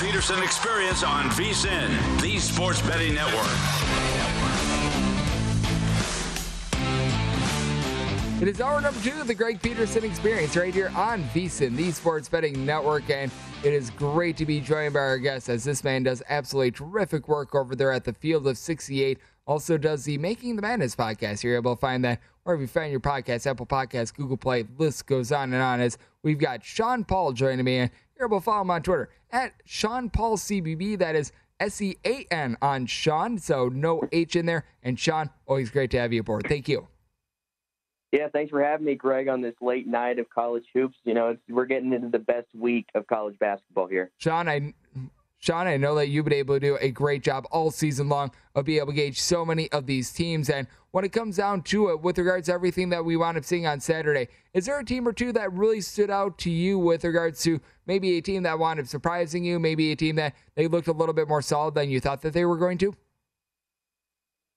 Peterson Experience on VSIN, the Sports Betting Network. It is hour number two of the Greg Peterson Experience right here on VSIN, the Sports Betting Network, and it is great to be joined by our guest as this man does absolutely terrific work over there at the Field of 68. Also does the Making the Madness podcast. You're able to find that wherever you find your podcast, Apple Podcasts, Google Play, list goes on and on. As we've got Sean Paul joining me, and to follow him on Twitter at Sean Paul CBB. That is S E A N on Sean, so no H in there. And Sean, always great to have you aboard. Thank you. Yeah, thanks for having me, Greg, on this late night of college hoops. You know, it's, we're getting into the best week of college basketball here. Sean, I Sean, I know that you've been able to do a great job all season long of being able to gauge so many of these teams. And when it comes down to it, with regards to everything that we wound up seeing on Saturday, is there a team or two that really stood out to you with regards to maybe a team that wound up surprising you, maybe a team that they looked a little bit more solid than you thought that they were going to?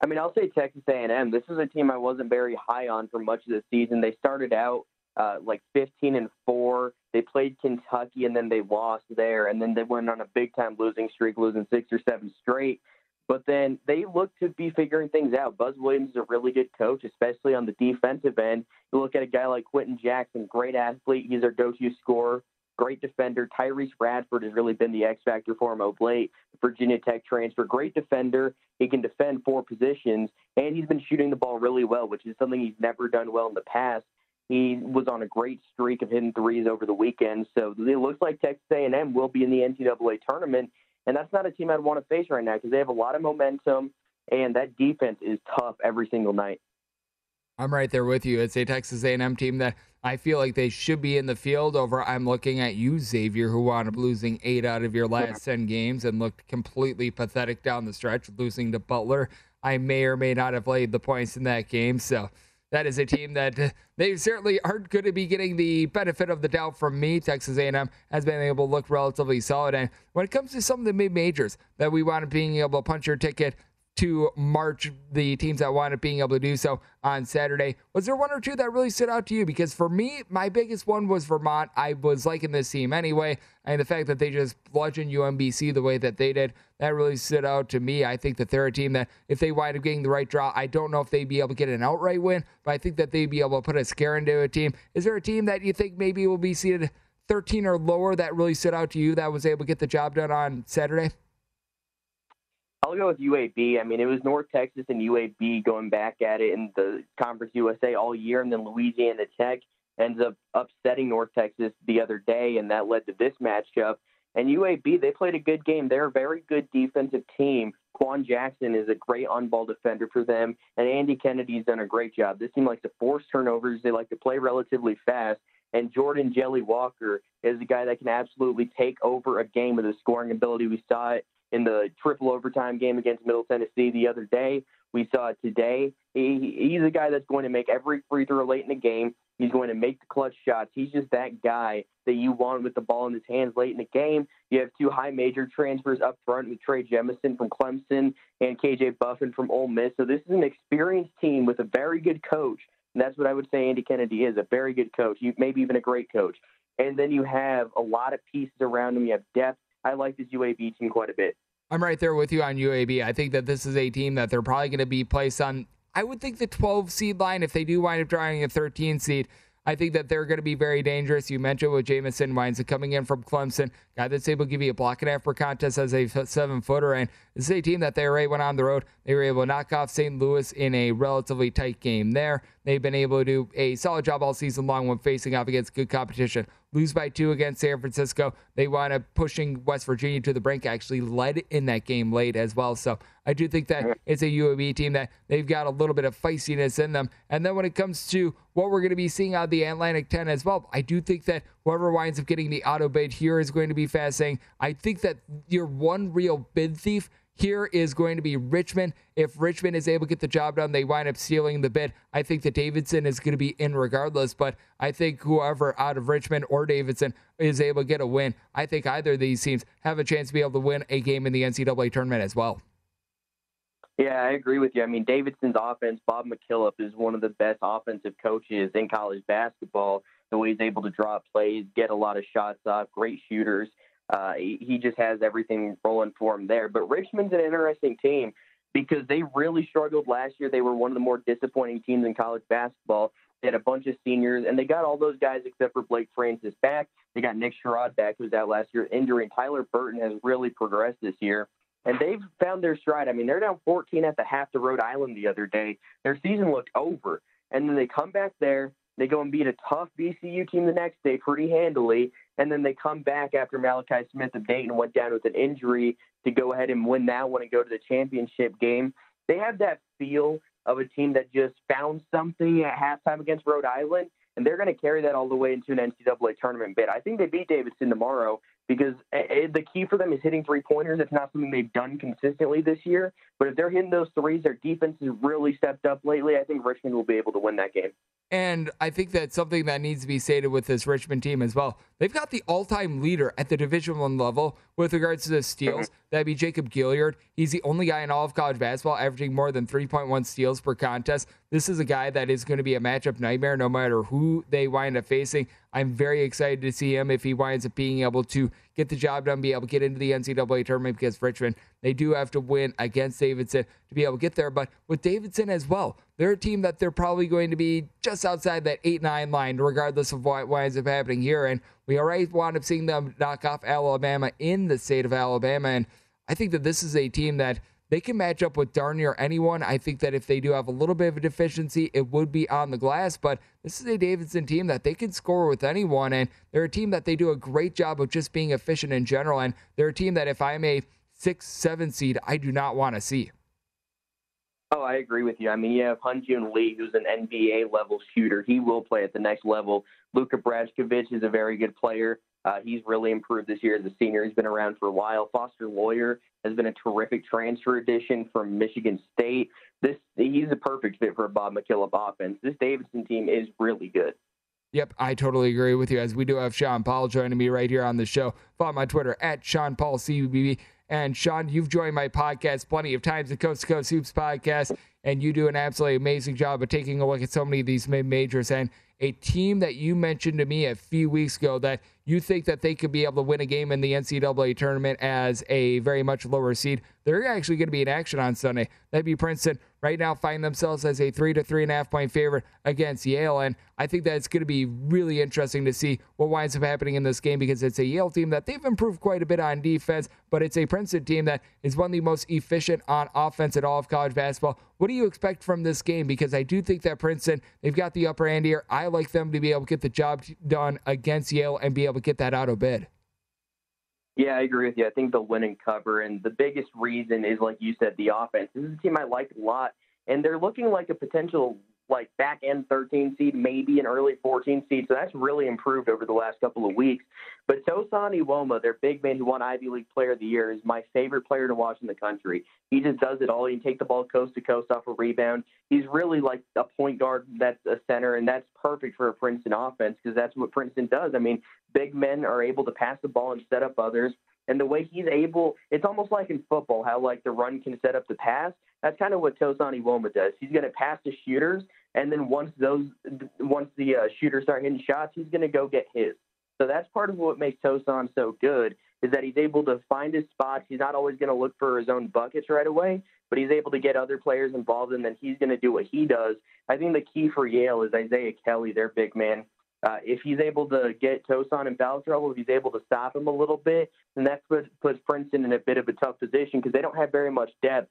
I mean, I'll say Texas A&M. This is a team I wasn't very high on for much of the season. They started out uh, like 15 and four. They played Kentucky and then they lost there, and then they went on a big time losing streak, losing six or seven straight. But then they look to be figuring things out. Buzz Williams is a really good coach, especially on the defensive end. You look at a guy like Quenton Jackson, great athlete. He's their go-to scorer, great defender. Tyrece Radford has really been the X factor for him of late. Virginia Tech transfer, great defender. He can defend four positions, and he's been shooting the ball really well, which is something he's never done well in the past. He was on a great streak of hitting threes over the weekend, so it looks like Texas A&M will be in the NCAA tournament, and that's not a team I'd want to face right now because they have a lot of momentum, and that defense is tough every single night. I'm right there with you. It's a Texas A&M team that I feel like they should be in the field. Over, I'm looking at you, Xavier, who wound up losing eight out of your last ten games and looked completely pathetic down the stretch, losing to Butler. I may or may not have laid the points in that game, so that is a team that uh, they certainly aren't going to be getting the benefit of the doubt from me. Texas A&M has been able to look relatively solid, and when it comes to some of the mid majors that we want being able to punch your ticket to march the teams that wound up being able to do so on Saturday. Was there one or two that really stood out to you? Because for me, my biggest one was Vermont. I was liking this team anyway, and the fact that they just bludgeoned UMBC the way that they did, that really stood out to me. I think that they're a team that, if they wind up getting the right draw, I don't know if they'd be able to get an outright win, but I think that they'd be able to put a scare into a team. Is there a team that you think maybe will be seated 13 or lower that really stood out to you that was able to get the job done on Saturday? I'll go with UAB. I mean, it was North Texas and UAB going back at it in the Conference USA all year, and then Louisiana Tech ends up upsetting North Texas the other day, and that led to this matchup. And UAB, they played a good game. They're a very good defensive team. Quan Jackson is a great on-ball defender for them, and Andy Kennedy's done a great job. This team likes to force turnovers. They like to play relatively fast. And Jordan Jelly Walker is a guy that can absolutely take over a game with his scoring ability. We saw it in the triple overtime game against Middle Tennessee the other day. We saw it today. He, he's a guy that's going to make every free throw late in the game. He's going to make the clutch shots. He's just that guy that you want with the ball in his hands late in the game. You have two high major transfers up front with Trey Jemison from Clemson and KJ Buffen from Ole Miss. So this is an experienced team with a very good coach. And that's what I would say Andy Kennedy is a very good coach, maybe even a great coach. And then you have a lot of pieces around him. You have depth. I like this UAB team quite a bit. I'm right there with you on UAB. I think that this is a team that they're probably going to be placed on. I would think the 12 seed line if they do wind up drawing a 13 seed. I think that they're going to be very dangerous. You mentioned with Jemison Wines coming in from Clemson, guy that's able to give you a block and a half per contest as a seven footer. And this is a team that they already went on the road. They were able to knock off St. Louis in a relatively tight game there. They've been able to do a solid job all season long when facing off against good competition. Lose by two against San Francisco. They wound up pushing West Virginia to the brink, actually led in that game late as well. So I do think that it's a UAB team that they've got a little bit of feistiness in them. And then when it comes to what we're going to be seeing out of the Atlantic 10 as well, I do think that whoever winds up getting the auto bid here is going to be fascinating. I think that your one real bid thief here is going to be Richmond. If Richmond is able to get the job done, they wind up stealing the bid. I think that Davidson is going to be in regardless, but I think whoever out of Richmond or Davidson is able to get a win, I think either of these teams have a chance to be able to win a game in the NCAA tournament as well. Yeah, I agree with you. I mean, Davidson's offense, Bob McKillop is one of the best offensive coaches in college basketball. The way he's able to draw plays, get a lot of shots off, great shooters. Uh, he just has everything rolling for him there. But Richmond's an interesting team because they really struggled last year. They were one of the more disappointing teams in college basketball. They had a bunch of seniors, and they got all those guys except for Blake Francis back. They got Nick Sherrod back, who was out last year injury, and Tyler Burton has really progressed this year. And they've found their stride. I mean, they're down 14 at the half to Rhode Island the other day. Their season looked over. And then they come back there. They go and beat a tough VCU team the next day pretty handily and then they come back after Malachi Smith of Dayton went down with an injury to go ahead and win that one and go to the championship game. They have that feel of a team that just found something at halftime against Rhode Island, and they're going to carry that all the way into an NCAA tournament bid. I think they beat Davidson tomorrow because the key for them is hitting three pointers. It's not something they've done consistently this year, but if they're hitting those threes, their defense has really stepped up lately. I think Richmond will be able to win that game. And I think that's something that needs to be stated with this Richmond team as well. They've got the all-time leader at the Division One level with regards to the steals. Mm-hmm. That'd be Jacob Gilyard. He's the only guy in all of college basketball averaging more than 3.1 steals per contest. This is a guy that is going to be a matchup nightmare no matter who they wind up facing. I'm very excited to see him if he winds up being able to get the job done, be able to get into the NCAA tournament because Richmond, they do have to win against Davidson to be able to get there. But with Davidson as well, they're a team that they're probably going to be just outside that 8 9 line, regardless of what winds up happening here. And we already wound up seeing them knock off Alabama in the state of Alabama. And I think that this is a team that they can match up with darn near anyone. I think that if they do have a little bit of a deficiency, it would be on the glass. But this is a Davidson team that they can score with anyone. And they're a team that they do a great job of just being efficient in general. And they're a team that if I'm a six, seven seed, I do not want to see. Oh, I agree with you. I mean, you have Hyunjung Lee, who's an NBA level shooter. He will play at the next level. Luka Brajkovic is a very good player. Uh, he's really improved this year as a senior. He's been around for a while. Foster Loyer has been a terrific transfer addition from Michigan State. This he's a perfect fit for a Bob McKillop offense. This Davidson team is really good. Yep, I totally agree with you. As we do have Sean Paul joining me right here on the show. Follow my Twitter at Sean Paul CBB. And Sean, you've joined my podcast plenty of times, the Coast to Coast Hoops podcast, and you do an absolutely amazing job of taking a look at so many of these mid majors. And a team that you mentioned to me a few weeks ago that you think that they could be able to win a game in the NCAA tournament as a very much lower seed. They're actually going to be in action on Sunday. That'd be Princeton. Right now, find themselves as a three to three and a half point favorite against Yale, and I think that it's going to be really interesting to see what winds up happening in this game because it's a Yale team that they've improved quite a bit on defense, but it's a Princeton team that is one of the most efficient on offense at all of college basketball. What do you expect from this game? Because I do think that Princeton they've got the upper hand here. I like them to be able to get the job done against Yale and be able to get that auto bid. Yeah, I agree with you. I think they'll win and cover. And the biggest reason is, like you said, the offense. This is a team I like a lot. And they're looking like a potential like back end 13 seed, maybe an early 14 seed. So that's really improved over the last couple of weeks. But Tosan Evbuomwan, their big man who won Ivy League Player of the Year, is my favorite player to watch in the country. He just does it all. He can take the ball coast to coast off a rebound. He's really like a point guard that's a center, and that's perfect for a Princeton offense because that's what Princeton does. I mean, big men are able to pass the ball and set up others. And the way he's able, it's almost like in football, how like the run can set up the pass. That's kind of what Tosan Evbuomwan does. He's going to pass to shooters, and then once those, once the uh, shooters start hitting shots, he's going to go get his. So that's part of what makes Tosan so good is that he's able to find his spots. He's not always going to look for his own buckets right away, but he's able to get other players involved, and then he's going to do what he does. I think the key for Yale is Isaiah Kelly, their big man. Uh, if he's able to get Tosan in foul trouble, if he's able to stop him a little bit, then that puts, puts Princeton in a bit of a tough position because they don't have very much depth.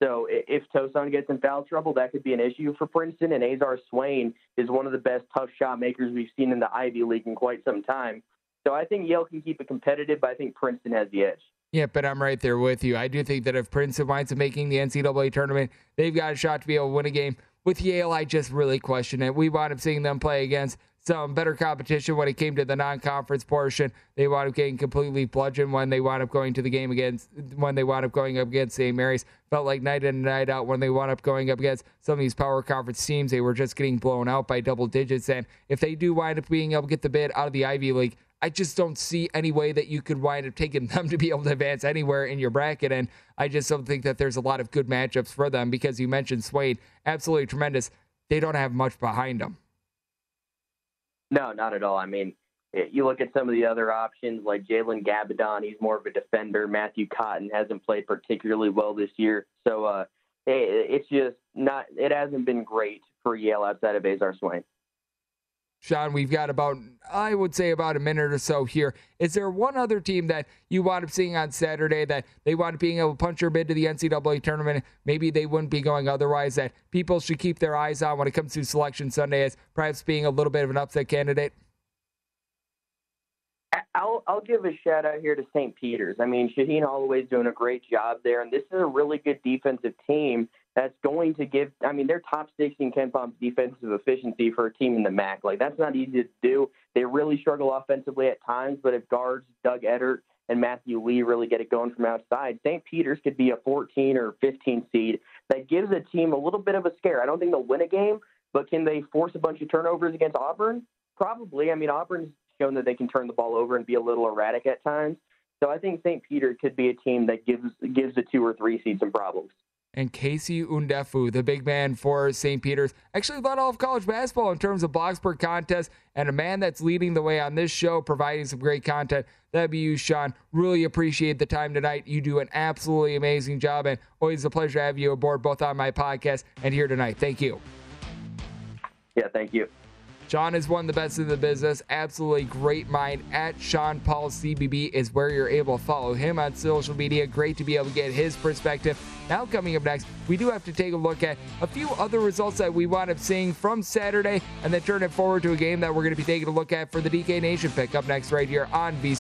So if Tosan gets in foul trouble, that could be an issue for Princeton. And Azar Swain is one of the best tough shot makers we've seen in the Ivy League in quite some time. So I think Yale can keep it competitive, but I think Princeton has the edge. Yeah, but I'm right there with you. I do think that if Princeton winds up making the NCAA tournament, they've got a shot to be able to win a game. With Yale, I just really question it. We wound up seeing them play against some better competition when it came to the non-conference portion. They wound up getting completely bludgeoned when they wound up going to the game against when they wound up going up against St. Mary's. Felt like night in and night out when they wound up going up against some of these power conference teams. They were just getting blown out by double digits. And if they do wind up being able to get the bid out of the Ivy League, I just don't see any way that you could wind up taking them to be able to advance anywhere in your bracket. And I just don't think that there's a lot of good matchups for them because you mentioned Swain, absolutely tremendous. They don't have much behind them. No, not at all. I mean, you look at some of the other options like Jalen Gabbidon, he's more of a defender. Matthew Cotton hasn't played particularly well this year. So uh, it's just not, it hasn't been great for Yale outside of Azar Swain. Sean, we've got about, I would say, about a minute or so here. Is there one other team that you wound up seeing on Saturday that they wound up being able to punch their bid to the NCAA tournament? Maybe they wouldn't be going otherwise, that people should keep their eyes on when it comes to Selection Sunday as perhaps being a little bit of an upset candidate? I'll, I'll give a shout out here to St. Peter's. I mean, Shaheen Holloway's doing a great job there, and this is a really good defensive team that's going to give. I mean, they're top six in KenPom's defensive efficiency for a team in the MAAC. Like that's not easy to do. They really struggle offensively at times, but if guards Doug Edert and Matthew Lee really get it going from outside, St. Peter's could be a 14 or 15 seed that gives a team a little bit of a scare. I don't think they'll win a game, but can they force a bunch of turnovers against Auburn? Probably. I mean, Auburn's shown that they can turn the ball over and be a little erratic at times. So I think St. Peter could be a team that gives gives a two or three seed some problems and KC Ndefo, the big man for St. Peter's. Actually led all of college basketball in terms of blocks per contest, and a man that's leading the way on this show, providing some great content. That'd be you, Sean. Really appreciate the time tonight. You do an absolutely amazing job, and always a pleasure to have you aboard both on my podcast and here tonight. Thank you. Yeah, thank you. Sean is one of the best in the business. Absolutely great mind. At Sean Paul CBB is where you're able to follow him on social media. Great to be able to get his perspective. Now, coming up next, we do have to take a look at a few other results that we wound up seeing from Saturday and then turn it forward to a game that we're going to be taking a look at for the DK Nation pick up next right here on VC.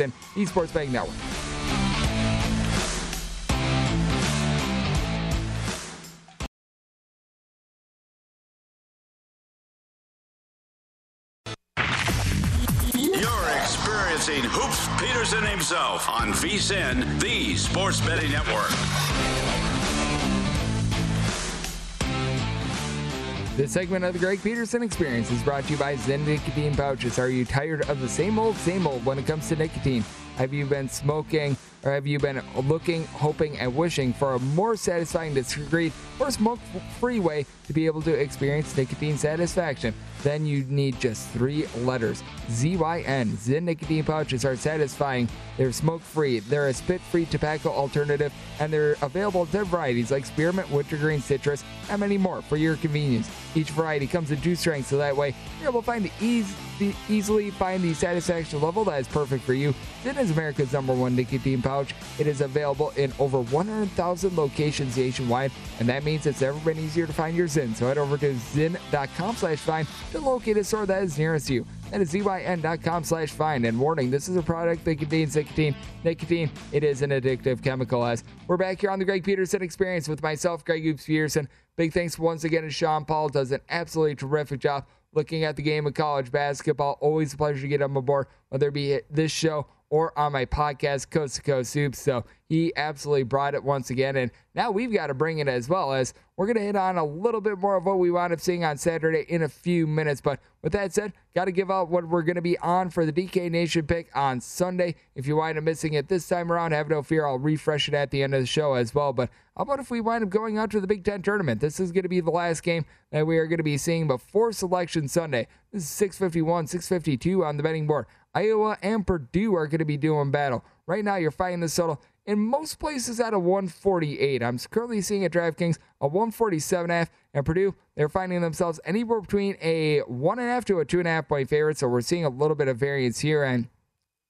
And Esports Betting Network. You're experiencing Hoops Peterson himself on VSIN, the Sports Betting Network. This segment of the Greg Peterson Experience is brought to you by Zyn Nicotine Pouches. Are you tired of the same old, same old when it comes to nicotine? Have you been smoking Or have you been looking, hoping, and wishing for a more satisfying, discreet, or smoke free way to be able to experience nicotine satisfaction? Then you need just three letters ZYN. Zyn nicotine pouches are satisfying. They're smoke free, they're a spit free tobacco alternative, and they're available in 10 varieties like spearmint, wintergreen, citrus, and many more for your convenience. Each variety comes in two strengths, so that way you're able to find the ease, easily find the satisfaction level that is perfect for you. Zyn is America's number one nicotine pouch. It is available in over 100,000 locations nationwide, and that means it's never been easier to find your Zyn. So head over to zyn.com slash find to locate a store that is nearest you. That is zyn.com slash find. And warning, this is a product that contains nicotine. Nicotine, it is an addictive chemical. As we're back here on the Greg Peterson Experience with myself, Greg Hoops Peterson. Big thanks once again to Sean Paul. Does an absolutely terrific job looking at the game of college basketball. Always a pleasure to get him aboard, whether it be this show or on my podcast, Coast to Coast Hoops. So he absolutely brought it once again. And now we've got to bring it as well as we're going to hit on a little bit more of what we wound up seeing on Saturday in a few minutes. But with that said, got to give out what we're going to be on for the DK Nation pick on Sunday. If you wind up missing it this time around, have no fear. I'll refresh it at the end of the show as well. But how about if we wind up going out to the Big Ten tournament? This is going to be the last game that we are going to be seeing before Selection Sunday. This is 651, 652 on the betting board. Iowa and Purdue are going to be doing battle. Right now, you're fighting this total in most places at a 148. I'm currently seeing at DraftKings a 147 and Purdue, they're finding themselves anywhere between a one and a half to a two and a half point favorite. So we're seeing a little bit of variance here. And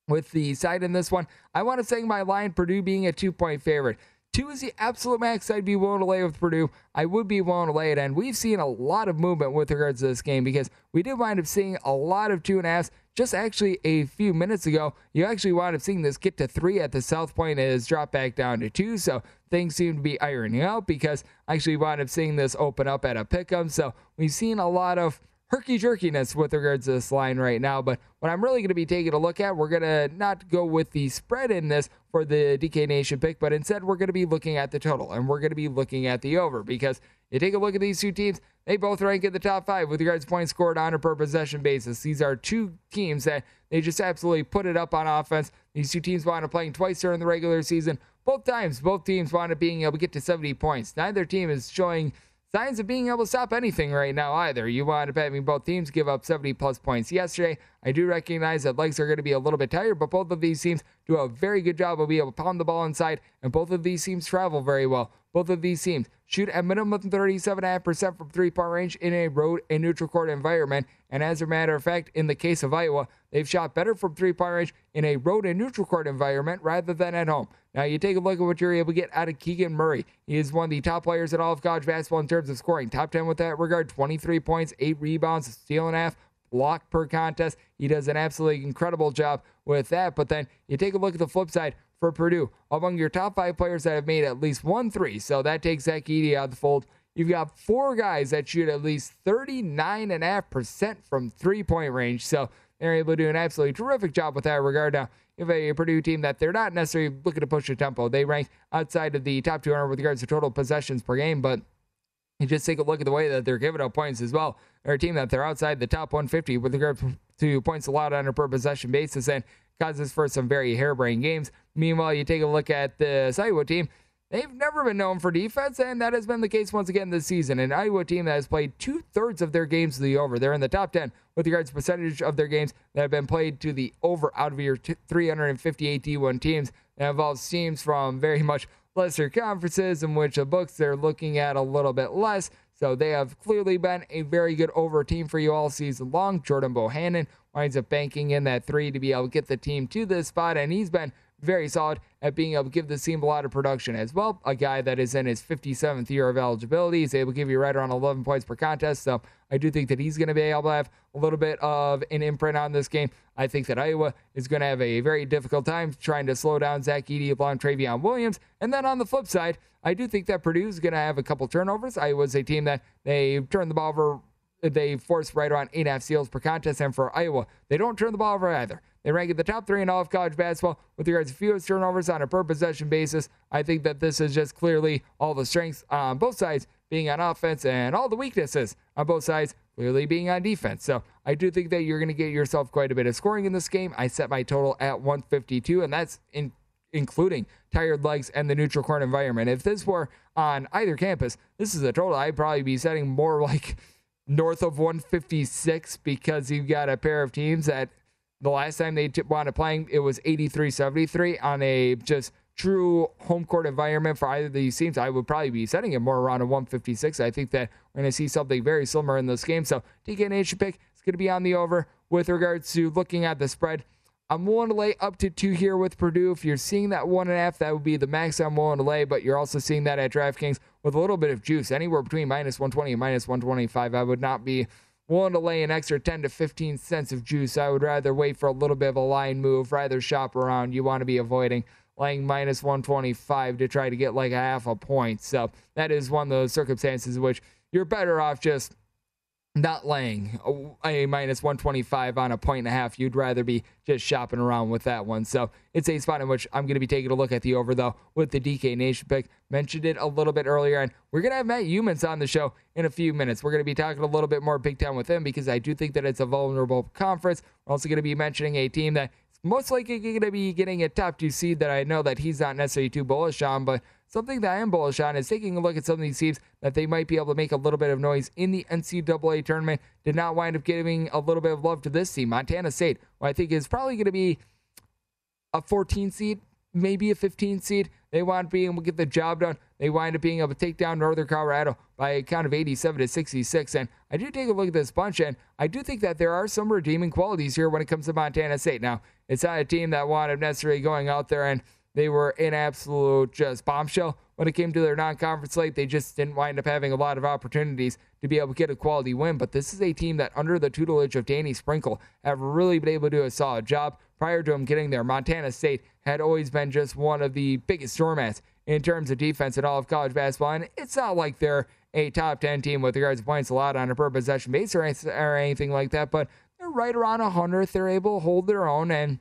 with the side in this one, I want to say my line, Purdue being a two point favorite. Two is the absolute max I'd be willing to lay with Purdue. I would be willing to lay it, and we've seen a lot of movement with regards to this game because we did wind up seeing a lot of two and a halves just actually a few minutes ago. You actually wound up seeing this get to three at the South Point. It has dropped back down to two, so things seem to be ironing out because I actually wound up seeing this open up at a pick'em. So we've seen a lot of herky jerkiness with regards to this line right now. But what I'm really going to be taking a look at, we're going to not go with the spread in this for the DK Nation pick, but instead we're going to be looking at the total and we're going to be looking at the over because you take a look at these two teams, they both rank in the top five with regards to points scored on a per possession basis. These are two teams that they just absolutely put it up on offense. These two teams wound up playing twice during the regular season. Both times, both teams wound up being able to get to 70 points. Neither team is showing signs of being able to stop anything right now either. You want up having both teams give up 70 plus points yesterday. I do recognize that legs are going to be a little bit tired, but both of these teams do a very good job of being able to pound the ball inside, and both of these teams travel very well. Both of these teams shoot at minimum of 37.5% from three point range in a road and neutral court environment. And as a matter of fact, in the case of Iowa, they've shot better from three point range in a road and neutral court environment rather than at home. Now, you take a look at what you're able to get out of Keegan Murray. He is one of the top players in all of college basketball in terms of scoring. Top 10 with that regard 23 points, 8 rebounds, a steal and a half, block per contest. He does an absolutely incredible job with that. But then you take a look at the flip side for Purdue. Among your top five players that have made at least one three, so that takes Zach Edey out of the fold. You've got four guys that shoot at least 39.5% from three point range. So they're able to do an absolutely terrific job with that regard. Now, you have a Purdue team that they're not necessarily looking to push the tempo. They rank outside of the top 200 with regards to total possessions per game, but you just take a look at the way that they're giving up points as well. They're a team that they're outside the top 150 with regard to points allowed on a per possession basis and causes for some very harebrained games. Meanwhile, you take a look at the Iowa team. They've never been known for defense, and that has been the case once again this season. An Iowa team that has played two thirds of their games to the over. They're in the top 10 with regards to percentage of their games that have been played to the over out of your 358 D1 teams. That involves teams from very much lesser conferences in which the books they're looking at a little bit less. So they have clearly been a very good over team for you all season long. Jordan Bohannon winds up banking in that three to be able to get the team to this spot, and he's been very solid at being able to give the team a lot of production as well. A guy that is in his 57th year of eligibility is able to give you right around 11 points per contest. So I do think that he's going to be able to have a little bit of an imprint on this game. I think that Iowa is going to have a very difficult time trying to slow down Zach Edey along Trevion Williams. And then on the flip side, I do think that Purdue is going to have a couple turnovers. Iowa's a team that they turned the ball over they force right around eight and a half steals per contest. And for Iowa, they don't turn the ball over either. They rank in the top three in all of college basketball with regards to fewest turnovers on a per possession basis. I think that this is just clearly all the strengths on both sides being on offense and all the weaknesses on both sides clearly being on defense. So I do think that you're going to get yourself quite a bit of scoring in this game. I set my total at 152, and that's in including tired legs and the neutral court environment. If this were on either campus, this is a total I'd probably be setting more like north of 156 because you've got a pair of teams that the last time they t- wound up playing, it was 83 73 on a just true home court environment for either of these teams. I would probably be setting it more around a 156. I think that we're going to see something very similar in this game. So DK Nation pick is going to be on the over with regards to looking at the spread. I'm willing to lay up to two here with Purdue. If you're seeing that one and a half, that would be the max I'm willing to lay, but you're also seeing that at DraftKings with a little bit of juice, anywhere between minus 120 and minus 125. I would not be willing to lay an extra 10 to 15 cents of juice. I would rather wait for a little bit of a line move, rather shop around. You want to be avoiding laying minus 125 to try to get like a half a point. So that is one of those circumstances in which you're better off just not laying a, minus 125 on a point and a half. You'd rather be just shopping around with that one. So it's a spot in which I'm going to be taking a look at the over, though, with the DK Nation pick. Mentioned it a little bit earlier, and we're going to have Matt Youmans on the show in a few minutes. We're going to be talking a little bit more Big Ten with him because I do think that it's a vulnerable conference. We're also going to be mentioning a team that most likely going to be getting a top two seed that I know that he's not necessarily too bullish on, but something that I am bullish on is taking a look at some of these teams that they might be able to make a little bit of noise in the NCAA tournament. Did not wind up giving a little bit of love to this team, Montana State, who I think is probably going to be a 14 seed, maybe a 15 seed. They wind up being able to get the job done. They wind up being able to take down Northern Colorado by a count of 87 to 66. And I do take a look at this bunch, and I do think that there are some redeeming qualities here when it comes to Montana State. Now, it's not a team that wound up necessarily going out there and they were an absolute just bombshell when it came to their non-conference slate. They just didn't wind up having a lot of opportunities to be able to get a quality win. But this is a team that, under the tutelage of Danny Sprinkle, have really been able to do a solid job. Prior to him getting there, Montana State had always been just one of the biggest doormats in terms of defense in all of college basketball. And it's not like they're a top 10 team with regards to points allowed on a per possession base or, anything like that, but they're right around 100. They're able to hold their own. And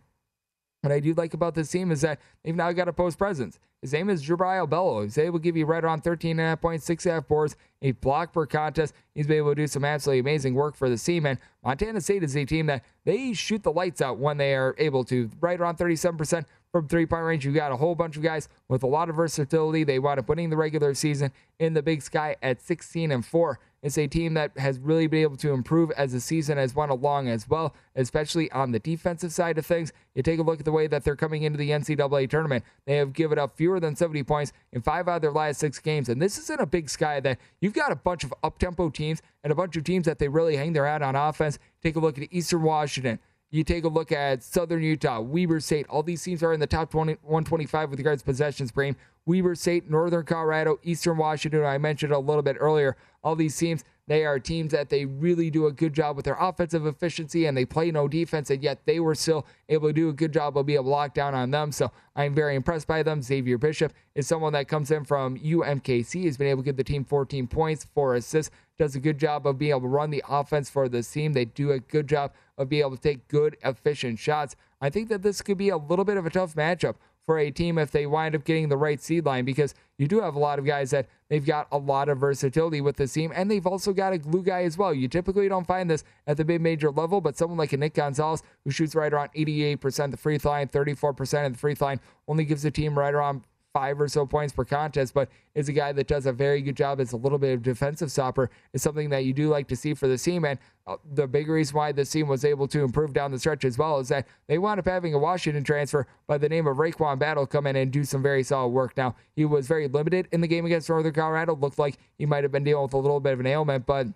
what I do like about this team is that they've now got a post presence. His name is Jubrile Belo. He's able to give you right around 13.5 points, 6.5 boards, a block per contest. He's been able to do some absolutely amazing work for the team. And Montana State is a team that they shoot the lights out when they are able to. Right around 37% from three point range. You got a whole bunch of guys with a lot of versatility. They wound up winning the regular season in the Big Sky at 16 and 4. It's a team that has really been able to improve as the season has went along as well, especially on the defensive side of things. You take a look at the way that they're coming into the NCAA tournament. They have given up fewer than 70 points in five out of their last six games. And this isn't a big sky that you've got a bunch of up tempo teams and a bunch of teams that they really hang their hat on offense. Take a look at Eastern Washington. You take a look at Southern Utah, Weber State. All these teams are in the top 20, 125 with regards to possessions, Brain. Weber State, Northern Colorado, Eastern Washington, I mentioned a little bit earlier. All these teams, they are teams that they really do a good job with their offensive efficiency and they play no defense, and yet they were still able to do a good job of being able to lock down on them. So I'm very impressed by them. Xavier Bishop is someone that comes in from UMKC, has been able to give the team 14 points, four assists, does a good job of being able to run the offense for this team. They do a good job of being able to take good, efficient shots. I think that this could be a little bit of a tough matchup for a team if they wind up getting the right seed line because you do have a lot of guys that they've got a lot of versatility with this team and they've also got a glue guy as well. You typically don't find this at the mid major level, but someone like a Nick Gonzalez who shoots right around 88% the free throw line, 34% of the free throw line, only gives the team right around five or so points per contest, but is a guy that does a very good job as a little bit of defensive stopper. Is something that you do like to see for the team. And uh, the big reason why this team was able to improve down the stretch as well is that they wound up having a Washington transfer by the name of RaeQuan Battle come in and do some very solid work. Now, he was very limited in the game against Northern Colorado. Looked like he might have been dealing with a little bit of an ailment, but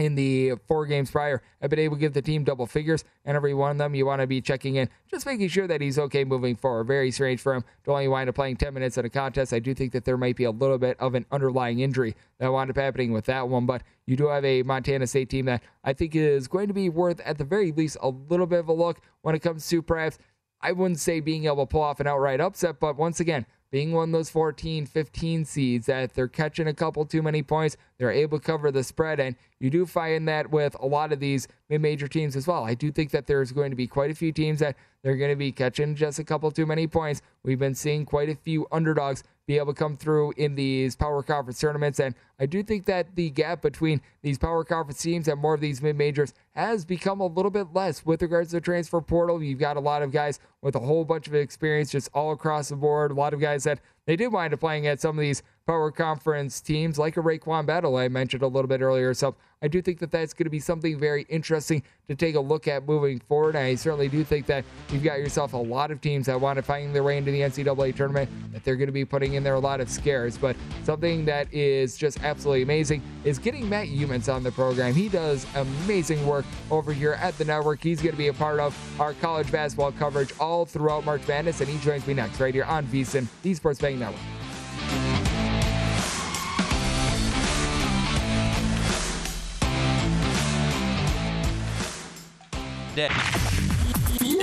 in the four games prior have been able to give the team double figures, and every one of them you want to be checking in, just making sure that he's okay moving forward. Very strange for him to only wind up playing 10 minutes in a contest. I do think that there might be a little bit of an underlying injury that wound up happening with that one, but you do have a Montana State team that I think is going to be worth, at the very least, a little bit of a look when it comes to perhaps, I wouldn't say being able to pull off an outright upset, but once again, being one of those 14, 15 seeds that they're catching a couple too many points, they're able to cover the spread. And you do find that with a lot of these mid major teams as well. I do think that there's going to be quite a few teams that they're going to be catching just a couple too many points. We've been seeing quite a few underdogs be able to come through in these power conference tournaments. And I do think that the gap between these power conference teams and more of these mid majors has become a little bit less with regards to the transfer portal. You've got a lot of guys with a whole bunch of experience just all across the board. A lot of guys that they did wind up playing at some of these power conference teams like a RaeQuan Battle I mentioned a little bit earlier. So I do think that that's going to be something very interesting to take a look at moving forward. And I certainly do think that you've got yourself a lot of teams that want to find their way into the NCAA tournament, that they're going to be putting in there are a lot of scares. But something that is just absolutely amazing is getting Matt Youmans on the program. He does amazing work over here at the network. He's going to be a part of our college basketball coverage all throughout March Madness, and he joins me next right here on VSIN, the Sports Betting Network.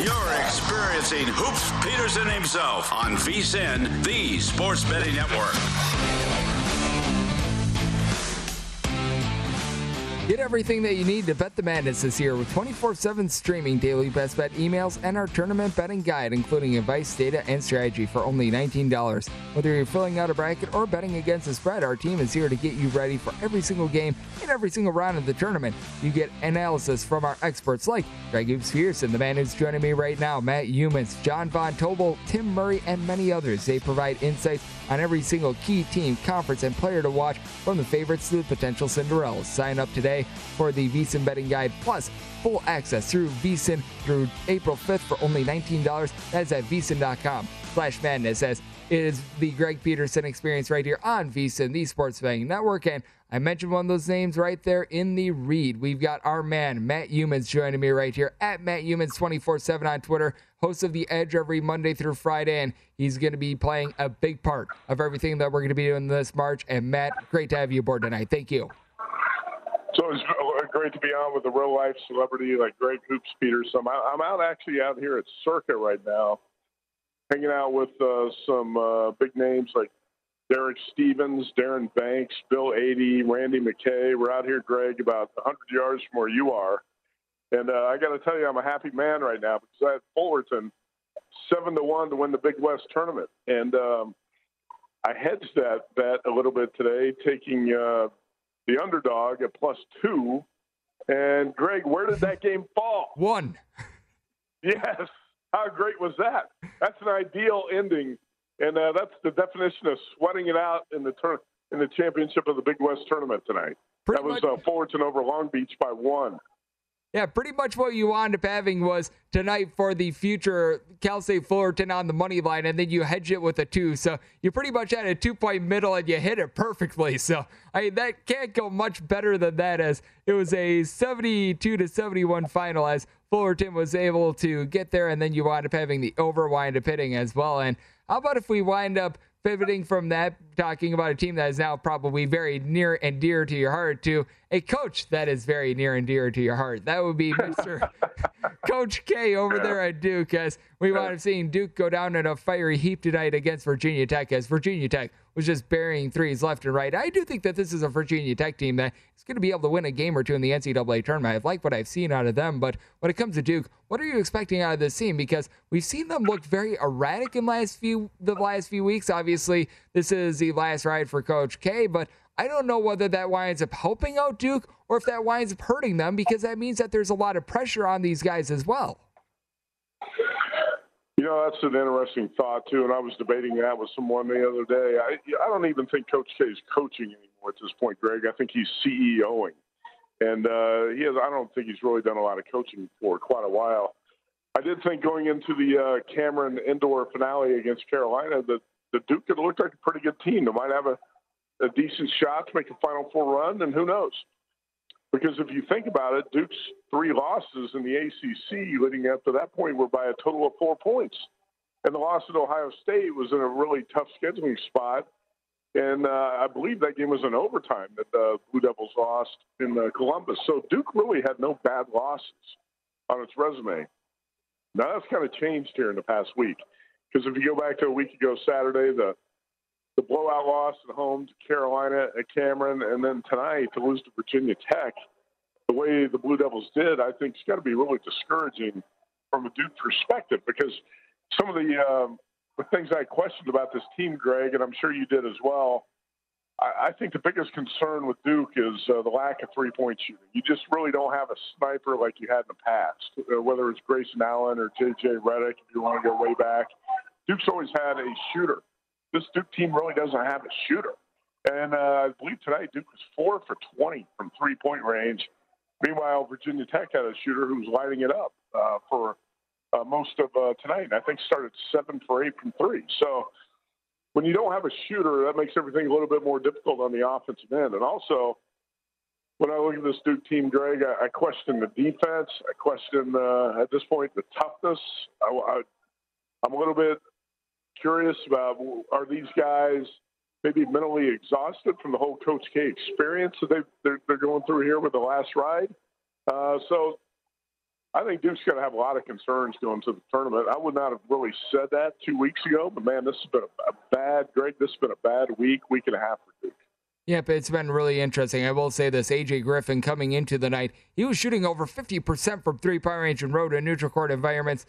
You're experiencing Hoops Peterson himself on VSIN, the Sports Betting Network. Get everything that you need to bet the madness this year with 24 7 streaming daily best bet emails and our tournament betting guide, including advice, data, and strategy for only $19. Whether you're filling out a bracket or betting against the spread, our team is here to get you ready for every single game and every single round of the tournament. You get analysis from our experts like Greg Hoops Pearson, the man who's joining me right now, Matt Youmans, John Von Tobel, Tim Murray, and many others. They provide insights on every single key team, conference, and player to watch from the favorites to the potential Cinderellas. Sign up today for the VSIN betting guide plus full access through VSIN through April 5th for only $19. That is at VSIN.com slash madness as it is the Greg Peterson experience right here on VSIN, the Sports Betting Network. And I mentioned one of those names right there in the read. We've got our man, Matt Youmans, joining me right here at Matt Youmans 24 7 on Twitter, host of The Edge every Monday through Friday. And he's going to be playing a big part of everything that we're going to be doing this March. And Matt, great to have you aboard tonight. Thank you. So it's great to be on with a real life celebrity like Greg Hoops Peterson. I'm out actually out here at Circa right now, hanging out with uh, some uh, big names like Derek Stevens, Darren Banks, Bill Adee, Randy McKay. We're out here, Greg, about 100 yards from where you are. And uh, I got to tell you, I'm a happy man right now because I had Fullerton seven to one to win the Big West tournament, and um, I hedged that bet a little bit today, taking uh, the underdog at plus two. And Greg, where did that game fall? One. Yes. How great was that? That's an ideal ending, and uh, that's the definition of sweating it out in the tur- in the championship of the Big West tournament tonight. Pretty that was much- uh, Fullerton over Long Beach by one. Yeah, pretty much what you wound up having was tonight for the future Cal State Fullerton on the money line, and then you hedge it with a two. So you pretty much had a two point middle and you hit it perfectly. So I mean, that can't go much better than that, as it was a 72 to 71 final as Fullerton was able to get there, and then you wind up having the over wind up hitting as well. And how about if we wind up pivoting from that, talking about a team that is now probably very near and dear to your heart, to a coach that is very near and dear to your heart. That would be Mr. coach K over there at Duke, as we wound up seeing Duke go down in a fiery heap tonight against Virginia Tech, as Virginia Tech was just burying threes left and right. I do think that this is a Virginia Tech team that is going to be able to win a game or two in the NCAA tournament. I like what I've seen out of them, but when it comes to Duke, what are you expecting out of this team? Because we've seen them look very erratic in last few the last few weeks. Obviously, this is the last ride for Coach K, but I don't know whether that winds up helping out Duke or if that winds up hurting them because that means that there's a lot of pressure on these guys as well. You know, that's an interesting thought too, and I was debating that with someone the other day. I I don't even think Coach K is coaching anymore at this point, Greg. I think he's CEOing, and uh, he has. I don't think he's really done a lot of coaching for quite a while. I did think going into the uh, Cameron indoor finale against Carolina that the Duke could look like a pretty good team. They might have a, a decent shot to make a Final Four run, and who knows? Because if you think about it, Duke's three losses in the ACC leading up to that point were by a total of four points. And the loss at Ohio State was in a really tough scheduling spot. And uh, I believe that game was in overtime that the Blue Devils lost in uh, Columbus. So Duke really had no bad losses on its resume. Now that's kind of changed here in the past week. Because if you go back to a week ago Saturday, the the blowout loss at home to Carolina at Cameron, and then tonight to lose to Virginia Tech, the way the Blue Devils did, I think it's got to be really discouraging from a Duke perspective because some of the um, the things I questioned about this team, Greg, and I'm sure you did as well. I, I think the biggest concern with Duke is uh, the lack of three point shooting. You just really don't have a sniper like you had in the past, uh, whether it's Grayson Allen or J.J. Redick, if you want to go way back. Duke's always had a shooter. This Duke team really doesn't have a shooter. And uh, I believe tonight Duke was four for 20 from three point range. Meanwhile, Virginia Tech had a shooter who was lighting it up uh, for uh, most of uh, tonight. I think started seven for eight from three. So when you don't have a shooter, that makes everything a little bit more difficult on the offensive end. And also, when I look at this Duke team, Greg, I, I question the defense. I question uh, at this point the toughness. I, I, I'm a little bit curious about are these guys maybe mentally exhausted from the whole Coach K experience that they they're, they're going through here with the last ride. Uh, so I think Duke's going to have a lot of concerns going to the tournament. I would not have really said that two weeks ago, but man, this has been a, bad, Greg. This has been a bad week, week and a half for Duke. Yep, it's been really interesting. I will say this AJ Griffin coming into the night, he was shooting over 50% from three point range and road and neutral court environments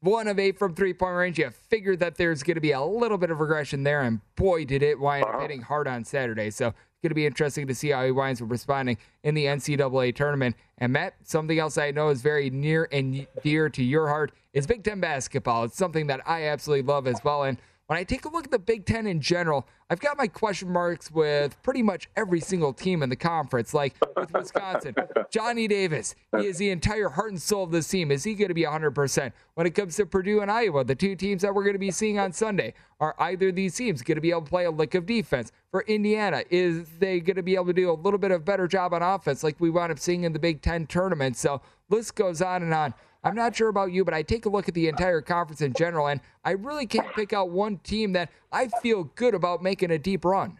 one of eight from three point range. You figured that there's going to be a little bit of regression there, and boy, did it wind up uh-huh. hitting hard on Saturday. So it's going to be interesting to see how he winds up responding in the NCAA tournament. And Matt, something else I know is very near and dear to your heart is Big Ten basketball. It's something that I absolutely love as well. And when I take a look at the Big Ten in general, I've got my question marks with pretty much every single team in the conference. Like with Wisconsin, Johnny Davis, he is the entire heart and soul of this team. Is he going to be 100%? When it comes to Purdue and Iowa, the two teams that we're going to be seeing on Sunday, are either of these teams going to be able to play a lick of defense? For Indiana, is they going to be able to do a little bit of better job on offense like we wound up seeing in the Big Ten tournament? So list goes on and on. I'm not sure about you, but I take a look at the entire conference in general, and I really can't pick out one team that I feel good about making a deep run.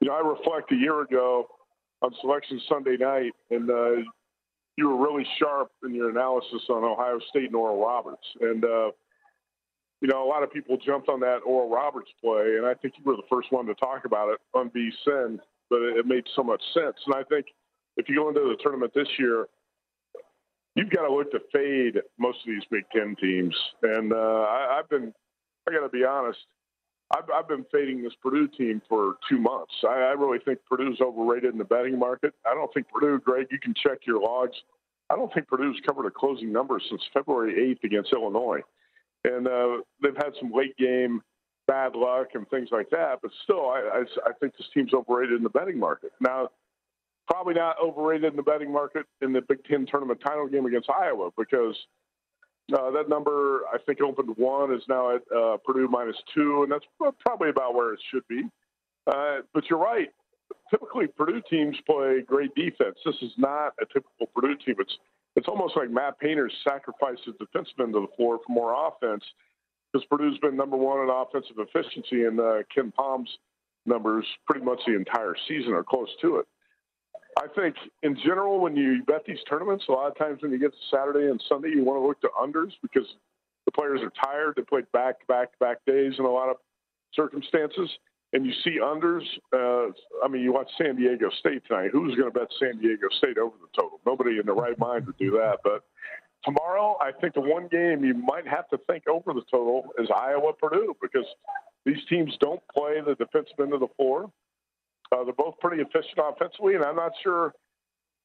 You know, I reflect a year ago on Selection Sunday night, and uh, you were really sharp in your analysis on Ohio State and Oral Roberts. And, uh, you know, a lot of people jumped on that Oral Roberts play, and I think you were the first one to talk about it on VSIN, but it made so much sense. And I think if you go into the tournament this year – you've got to look to fade most of these Big Ten teams. And uh, I, have been, I got to be honest, I've, I've, been fading this Purdue team for two months. I, I, really think Purdue's overrated in the betting market. I don't think Purdue, Greg, you can check your logs. I don't think Purdue's covered a closing number since February 8th against Illinois. And uh, they've had some late game bad luck and things like that. But still, I, I, I think this team's overrated in the betting market. Now, probably not overrated in the betting market in the Big Ten tournament title game against Iowa because uh, that number I think opened one is now at uh, Purdue minus two, and that's probably about where it should be. Uh, but you're right. Typically, Purdue teams play great defense. This is not a typical Purdue team. It's it's almost like Matt Painter's sacrificed his defensemen to the floor for more offense because Purdue's been number one in offensive efficiency, and uh, Palm's numbers pretty much the entire season are close to it. I think in general, when you bet these tournaments, a lot of times when you get to Saturday and Sunday, you want to look to unders because the players are tired. They played back back back days in a lot of circumstances. And you see unders. Uh, I mean, you watch San Diego State tonight. Who's going to bet San Diego State over the total? Nobody in their right mind would do that. But tomorrow, I think the one game you might have to think over the total is Iowa Purdue because these teams don't play the defensive end of the floor. Uh, they're both pretty efficient offensively, and I'm not sure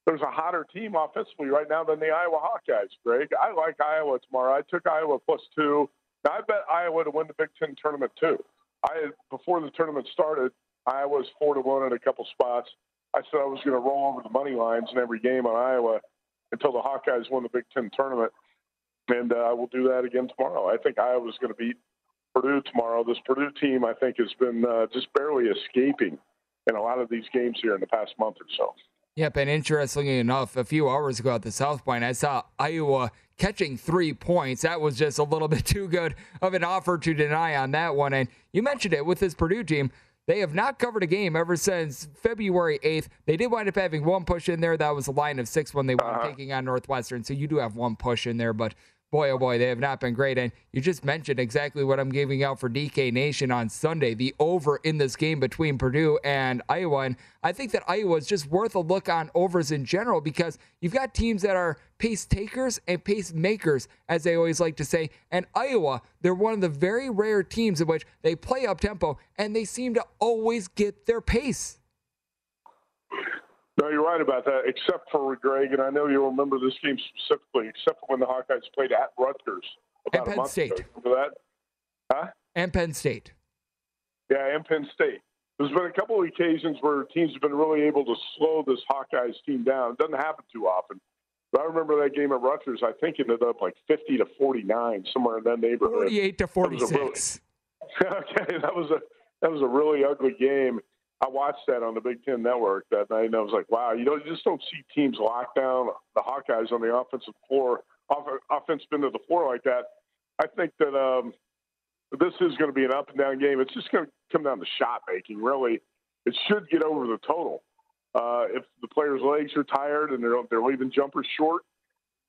there's a hotter team offensively right now than the Iowa Hawkeyes, Greg. I like Iowa tomorrow. I took Iowa plus two. Now, I bet Iowa to win the Big Ten tournament, too. I Before the tournament started, Iowa was 4 to 1 in a couple spots. I said I was going to roll over the money lines in every game on Iowa until the Hawkeyes won the Big Ten tournament. And uh, I will do that again tomorrow. I think Iowa's going to beat Purdue tomorrow. This Purdue team, I think, has been uh, just barely escaping in a lot of these games here in the past month or so. Yep, and interestingly enough, a few hours ago at the South Point, I saw Iowa catching three points. That was just a little bit too good of an offer to deny on that one. And you mentioned it with this Purdue team. They have not covered a game ever since February 8th. They did wind up having one push in there. That was a line of six when they were uh-huh. taking on Northwestern. So you do have one push in there. But boy, oh boy, they have not been great. And you just mentioned exactly what I'm giving out for DK Nation on Sunday the over in this game between Purdue and Iowa. And I think that Iowa is just worth a look on overs in general because you've got teams that are pace takers and pace makers, as they always like to say. And Iowa, they're one of the very rare teams in which they play up tempo and they seem to always get their pace. No, you're right about that, except for Greg, and I know you'll remember this game specifically, except for when the Hawkeyes played at Rutgers about and Penn a month State. ago. Remember that? Huh? And Penn State. Yeah, and Penn State. There's been a couple of occasions where teams have been really able to slow this Hawkeyes team down. It doesn't happen too often. But I remember that game at Rutgers, I think it ended up like 50 to 49, somewhere in that neighborhood. 48 to That really- 46. okay, that was a that was a really ugly game. I watched that on the Big Ten Network that night, and I was like, wow, you know, you just don't see teams lock down the Hawkeyes on the offensive floor, off, offensive end of the floor like that. I think that um, this is going to be an up and down game. It's just going to come down to shot making, really. It should get over the total. Uh, if the players' legs are tired and they're they're leaving jumpers short,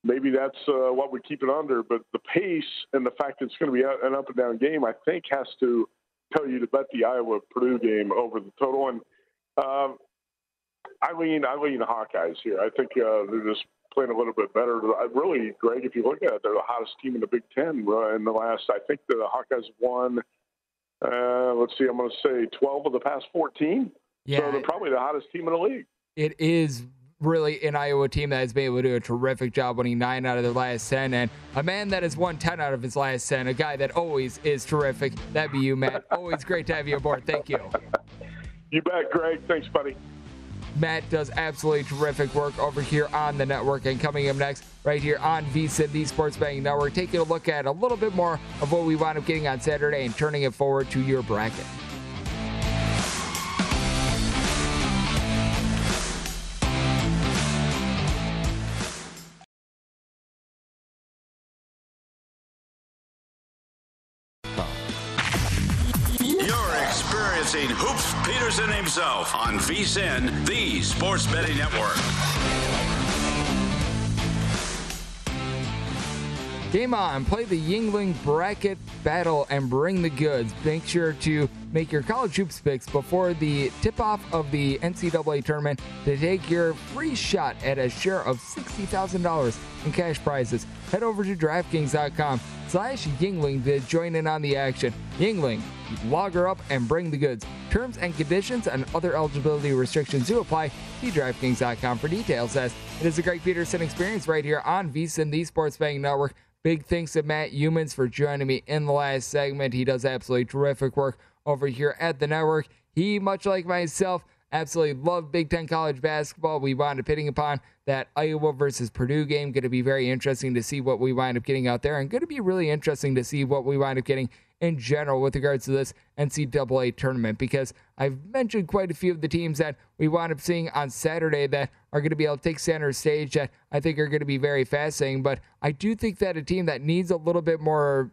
maybe that's uh, what we keep it under. But the pace and the fact that it's going to be an up and down game, I think, has to tell you to bet the Iowa Purdue game over the total. And um, I lean I lean the Hawkeyes here. I think uh, they're just playing a little bit better. I really, Greg, if you look at it, they're the hottest team in the Big Ten uh, in the last. I think the Hawkeyes won. Uh, let's see, I'm going to say 12 of the past 14. Yeah, So they're probably the hottest team in the league. it is really an Iowa team that has been able to do a terrific job winning nine out of their last 10. And a man that has won 10 out of his last 10, a guy that always is terrific. That'd be you, Matt. always great to have you aboard. Thank you. You bet, Greg. Thanks, buddy. Matt does absolutely terrific work over here on the network. And coming up next, right here on VSIN, the Sports Betting Network, taking a look at a little bit more of what we wound up getting on Saturday and turning it forward to your bracket. VSIN, the Sports Betting Network. Game on. Play the Yuengling bracket battle and bring the goods. Make sure to make your college hoops picks before the tip off of the NCAA tournament to take your free shot at a share of $60,000 in cash prizes. Head over to DraftKings.com slash Yuengling to join in on the action. Yuengling, log her up and bring the goods. Terms and conditions and other eligibility restrictions do apply. See DraftKings.com for details as it is a Greg Peterson experience right here on VSIN, the Sports Betting Network. Big thanks to Matt Youmans for joining me in the last segment. He does absolutely terrific work over here at the network. He, much like myself, absolutely loved Big Ten college basketball. We wound up hitting upon that Iowa versus Purdue game. Going to be very interesting to see what we wind up getting out there, and going to be really interesting to see what we wind up getting in general with regards to this NCAA tournament because I've mentioned quite a few of the teams that we wound up seeing on Saturday that are going to be able to take center stage that I think are going to be very fascinating. But I do think that a team that needs a little bit more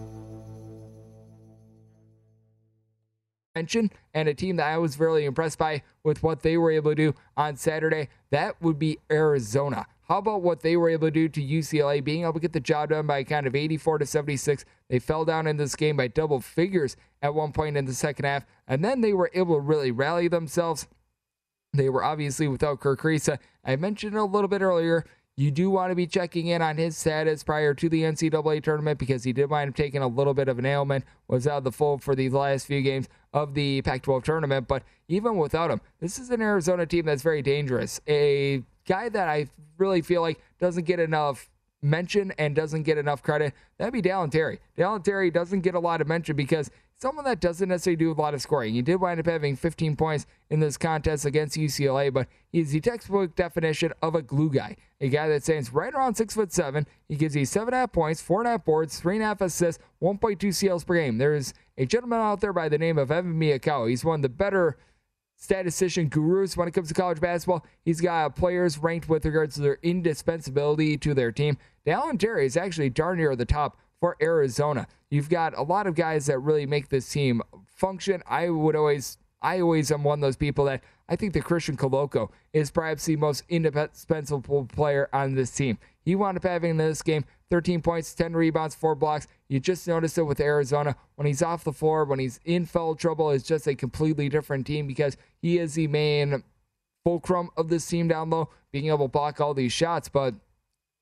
And a team that I was really impressed by with what they were able to do on Saturday, that would be Arizona. How about what they were able to do to UCLA, being able to get the job done by a count of 84 to 76? They fell down in this game by double figures at one point in the second half, and then they were able to really rally themselves. They were obviously without Kerr Kriisa. I mentioned a little bit earlier. You do want to be checking in on his status prior to the NCAA tournament because he did wind up taking a little bit of an ailment, was out of the fold for the last few games of the Pac 12 tournament. But even without him, this is an Arizona team that's very dangerous. A guy that I really feel like doesn't get enough mention and doesn't get enough credit, that'd be Dalen Terry. Dalen Terry doesn't get a lot of mention because someone that doesn't necessarily do a lot of scoring. He did wind up having 15 points in this contest against UCLA, but he's the textbook definition of a glue guy. A guy that stands right around six foot seven. He gives you seven and a half points, four and a half boards, three and a half assists, 1.2 steals per game. There's a gentleman out there by the name of Evan Miyakawa. He's one of the better statistician gurus when it comes to college basketball. He's got players ranked with regards to their indispensability to their team. Dalen Terry is actually darn near the top for Arizona. You've got a lot of guys that really make this team function. I would always, I always am one of those people that I think that Christian Koloko is perhaps the most indispensable player on this team. He wound up having in this game 13 points, 10 rebounds, 4 blocks. You just noticed it with Arizona. When he's off the floor, when he's in foul trouble, it's just a completely different team because he is the main fulcrum of this team down low, being able to block all these shots. But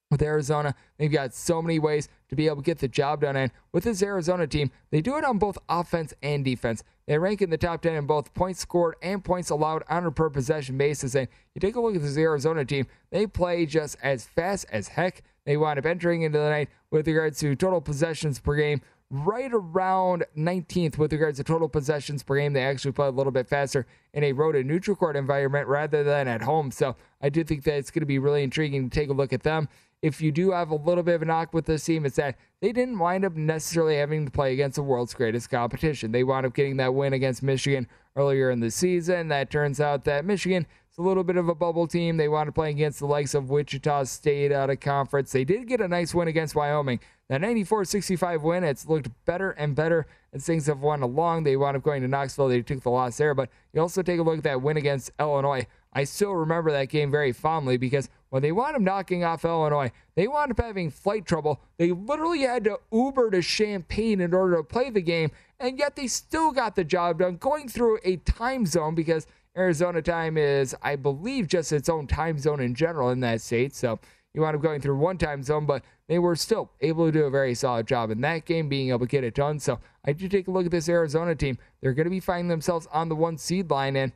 with Arizona. They've got so many ways to be able to get the job done. And with this Arizona team, they do it on both offense and defense. They rank in the top 10 in both points scored and points allowed on a per possession basis. And you take a look at this Arizona team, they play just as fast as heck. They wind up entering into the night with regards to total possessions per game right around 19th with regards to total possessions per game. They actually play a little bit faster in a road and neutral court environment rather than at home. So I do think that it's going to be really intriguing to take a look at them if you do have a little bit of a knock with this team, it's that they didn't wind up necessarily having to play against the world's greatest competition. They wound up getting that win against Michigan earlier in the season. That turns out that Michigan is a little bit of a bubble team. They wound up playing against the likes of Wichita State out of conference. They did get a nice win against Wyoming. That 94 65 win, it's looked better and better as things have went along. They wound up going to Knoxville. They took the loss there. But you also take a look at that win against Illinois. I still remember that game very fondly because when they wound up knocking off Illinois, they wound up having flight trouble. They literally had to Uber to Champaign in order to play the game, and yet they still got the job done going through a time zone because Arizona time is, I believe, just its own time zone in general in that state. So you wound up going through one time zone, but they were still able to do a very solid job in that game, being able to get it done. So I do take a look at this Arizona team. They're going to be finding themselves on the one seed line, and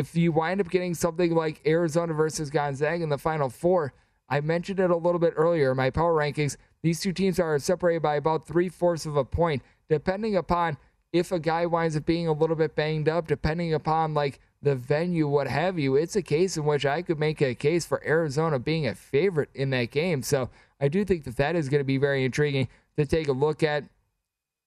if you wind up getting something like Arizona versus Gonzaga in the Final Four, I mentioned it a little bit earlier. In my power rankings, these two teams are separated by about three fourths of a point, depending upon if a guy winds up being a little bit banged up, depending upon like the venue, what have you. It's a case in which I could make a case for Arizona being a favorite in that game. So I do think that that is going to be very intriguing to take a look at.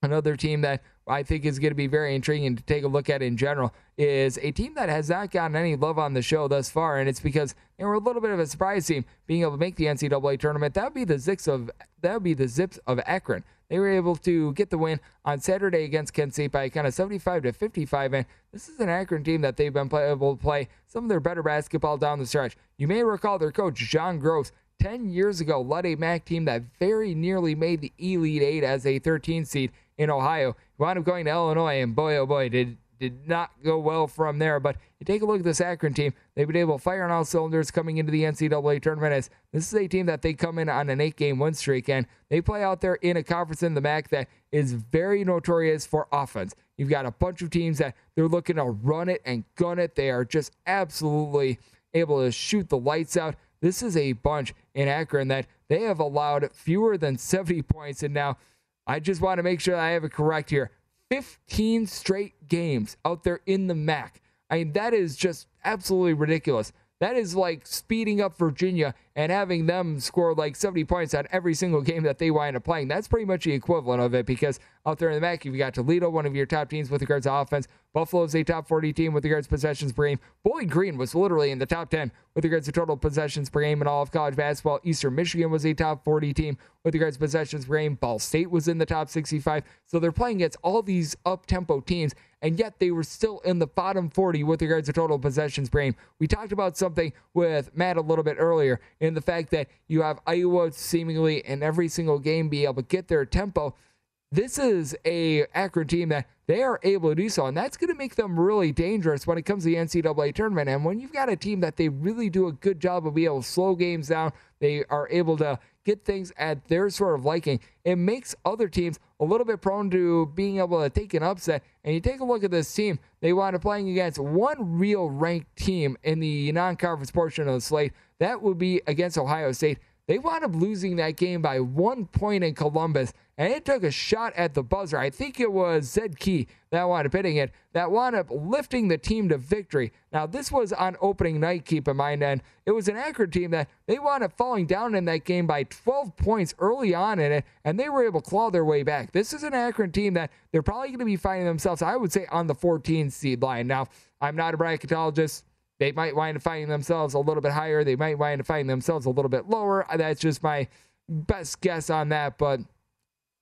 Another team that I think is going to be very intriguing to take a look at in general is a team that has not gotten any love on the show thus far, and it's because they were a little bit of a surprise team being able to make the NCAA tournament. That would be the Zips of that would be the Zips of Akron. They were able to get the win on Saturday against Kent State by a kind of 75 to 55, and this is an Akron team that they've been play, able to play some of their better basketball down the stretch. You may recall their coach John Groce 10 years ago led a MAC team that very nearly made the Elite Eight as a 13 seed in Ohio. Wound up going to Illinois, and boy, oh boy, did did not go well from there. But you take a look at this Akron team; they've been able to fire on all cylinders coming into the NCAA tournament. As this is a team that they come in on an eight-game win streak, and they play out there in a conference in the MAC that is very notorious for offense. You've got a bunch of teams that they're looking to run it and gun it. They are just absolutely able to shoot the lights out. This is a bunch in Akron that they have allowed fewer than 70 points, and now I just want to make sure I have it correct here. 15 straight games out there in the MAC. I mean, that is just absolutely ridiculous. That is like speeding up Virginia and having them score like 70 points on every single game that they wind up playing. That's pretty much the equivalent of it because out there in the MAC, you've got Toledo, one of your top teams with regards to offense. Buffalo is a top 40 team with regards to possessions per game. Bowling Green was literally in the top 10 with regards to total possessions per game in all of college basketball. Eastern Michigan was a top 40 team with regards to possessions per game. Ball State was in the top 65. So they're playing against all these up tempo teams, and yet they were still in the bottom 40 with regards to total possessions per game. We talked about something with Matt a little bit earlier in the fact that you have Iowa seemingly in every single game be able to get their tempo this is a Akron team that they are able to do so, and that's going to make them really dangerous when it comes to the NCAA tournament. And when you've got a team that they really do a good job of being able to slow games down, they are able to get things at their sort of liking. It makes other teams a little bit prone to being able to take an upset. And you take a look at this team, they wind up playing against one real ranked team in the non conference portion of the slate. That would be against Ohio State. They wound up losing that game by one point in Columbus, and it took a shot at the buzzer. I think it was Zed Key that wound up hitting it, that wound up lifting the team to victory. Now, this was on opening night, keep in mind, and it was an Akron team that they wound up falling down in that game by 12 points early on in it, and they were able to claw their way back. This is an Akron team that they're probably going to be finding themselves, I would say, on the 14 seed line. Now, I'm not a bracketologist. They might wind up finding themselves a little bit higher. They might wind up finding themselves a little bit lower. That's just my best guess on that. But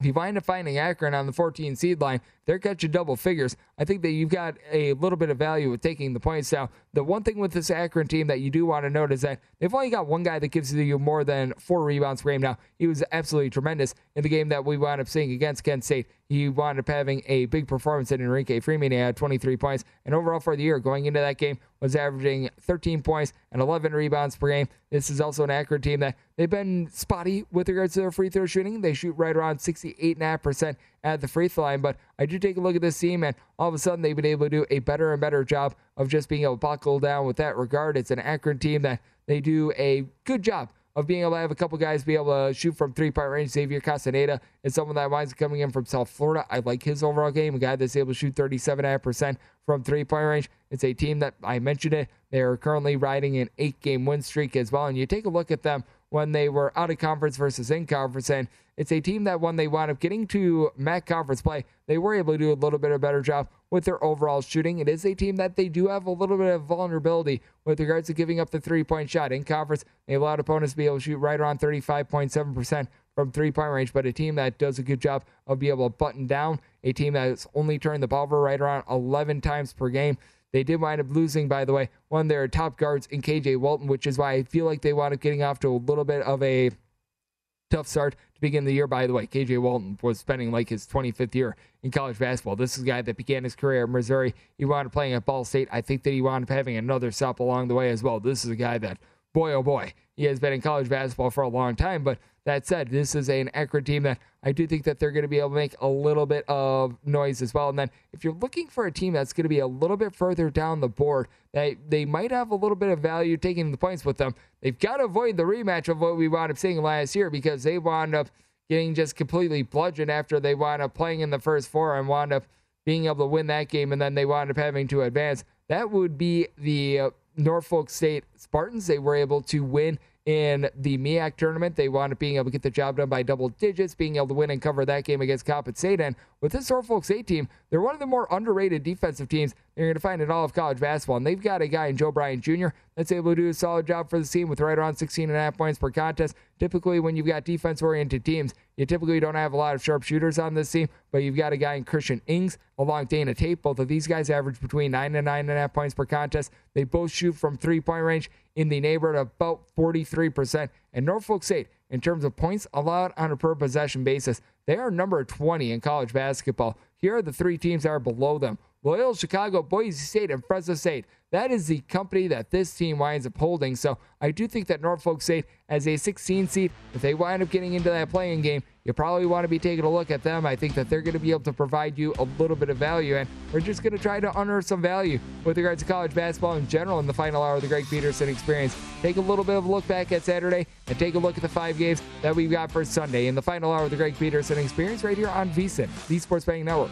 if you wind up finding Akron on the 14 seed line, they're catching double figures. I think that you've got a little bit of value with taking the points now. The one thing with this Akron team that you do want to note is that they've only got one guy that gives you more than four rebounds per game now. He was absolutely tremendous in the game that we wound up seeing against Kent State. He wound up having a big performance in Enrique Freeman. He had 23 points. And overall for the year, going into that game, was averaging 13 points and 11 rebounds per game. This is also an Akron team that they've been spotty with regards to their free throw shooting. They shoot right around 68.5% at the free throw line. But I do take a look at this team, and all of a sudden they've been able to do a better and better job of just being able to buckle down with that regard. It's an Akron team that they do a good job of being able to have a couple guys be able to shoot from three point range. Xavier Castaneda is someone that winds up coming in from South Florida. I like his overall game, a guy that's able to shoot 37.5% from three point range. It's a team that I mentioned it. They are currently riding an eight game win streak as well. And you take a look at them when they were out of conference versus in conference. And it's a team that when they wound up getting to MAC conference play, they were able to do a little bit of a better job with their overall shooting. It is a team that they do have a little bit of vulnerability with regards to giving up the three point shot. In conference, they allowed opponents to be able to shoot right around 35.7% from three point range, but a team that does a good job of being able to button down, a team that's only turned the ball over right around 11 times per game. They did wind up losing, by the way, one of their top guards in KJ Walton, which is why I feel like they wound up getting off to a little bit of a tough start to begin the year. By the way, KJ Walton was spending like his 25th year in college basketball. This is a guy that began his career at Missouri. He wound up playing at Ball State. I think that he wound up having another stop along the way as well. This is a guy that, boy, oh boy, he has been in college basketball for a long time. But that said, this is an Akron team that I do think that they're going to be able to make a little bit of noise as well. And then if you're looking for a team that's going to be a little bit further down the board, that they might have a little bit of value taking the points with them, they've got to avoid the rematch of what we wound up seeing last year because they wound up getting just completely bludgeoned after they wound up playing in the first four and wound up being able to win that game and then they wound up having to advance. That would be the uh, Norfolk State Spartans. They were able to win in the MEAC tournament. They wound up being able to get the job done by double digits, being able to win and cover that game against Coppin State. And with this Norfolk State team, they're one of the more underrated defensive teams you're going to find in all of college basketball. And they've got a guy in Joe Bryant Jr. that's able to do a solid job for the team with right around 16 and a half points per contest. Typically, when you've got defense oriented teams, you typically don't have a lot of sharpshooters on this team, but you've got a guy in Christian Ings along Dana Tate. Both of these guys average between nine and nine and a half points per contest. They both shoot from three point range in the neighborhood of about 43%. And Norfolk State, in terms of points allowed on a per possession basis, they are number 20 in college basketball. Here are the three teams that are below them Loyola Chicago, Boise State, and Fresno State. That is the company that this team winds up holding. So I do think that Norfolk State, as a 16 seed, if they wind up getting into that playing game, you probably want to be taking a look at them. I think that they're going to be able to provide you a little bit of value, and we're just going to try to unearth some value with regards to college basketball in general in the final hour of the Greg Peterson experience. Take a little bit of a look back at Saturday and take a look at the five games that we've got for Sunday in the final hour of the Greg Peterson experience right here on VSIN, the Sports Betting Network.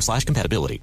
slash compatibility.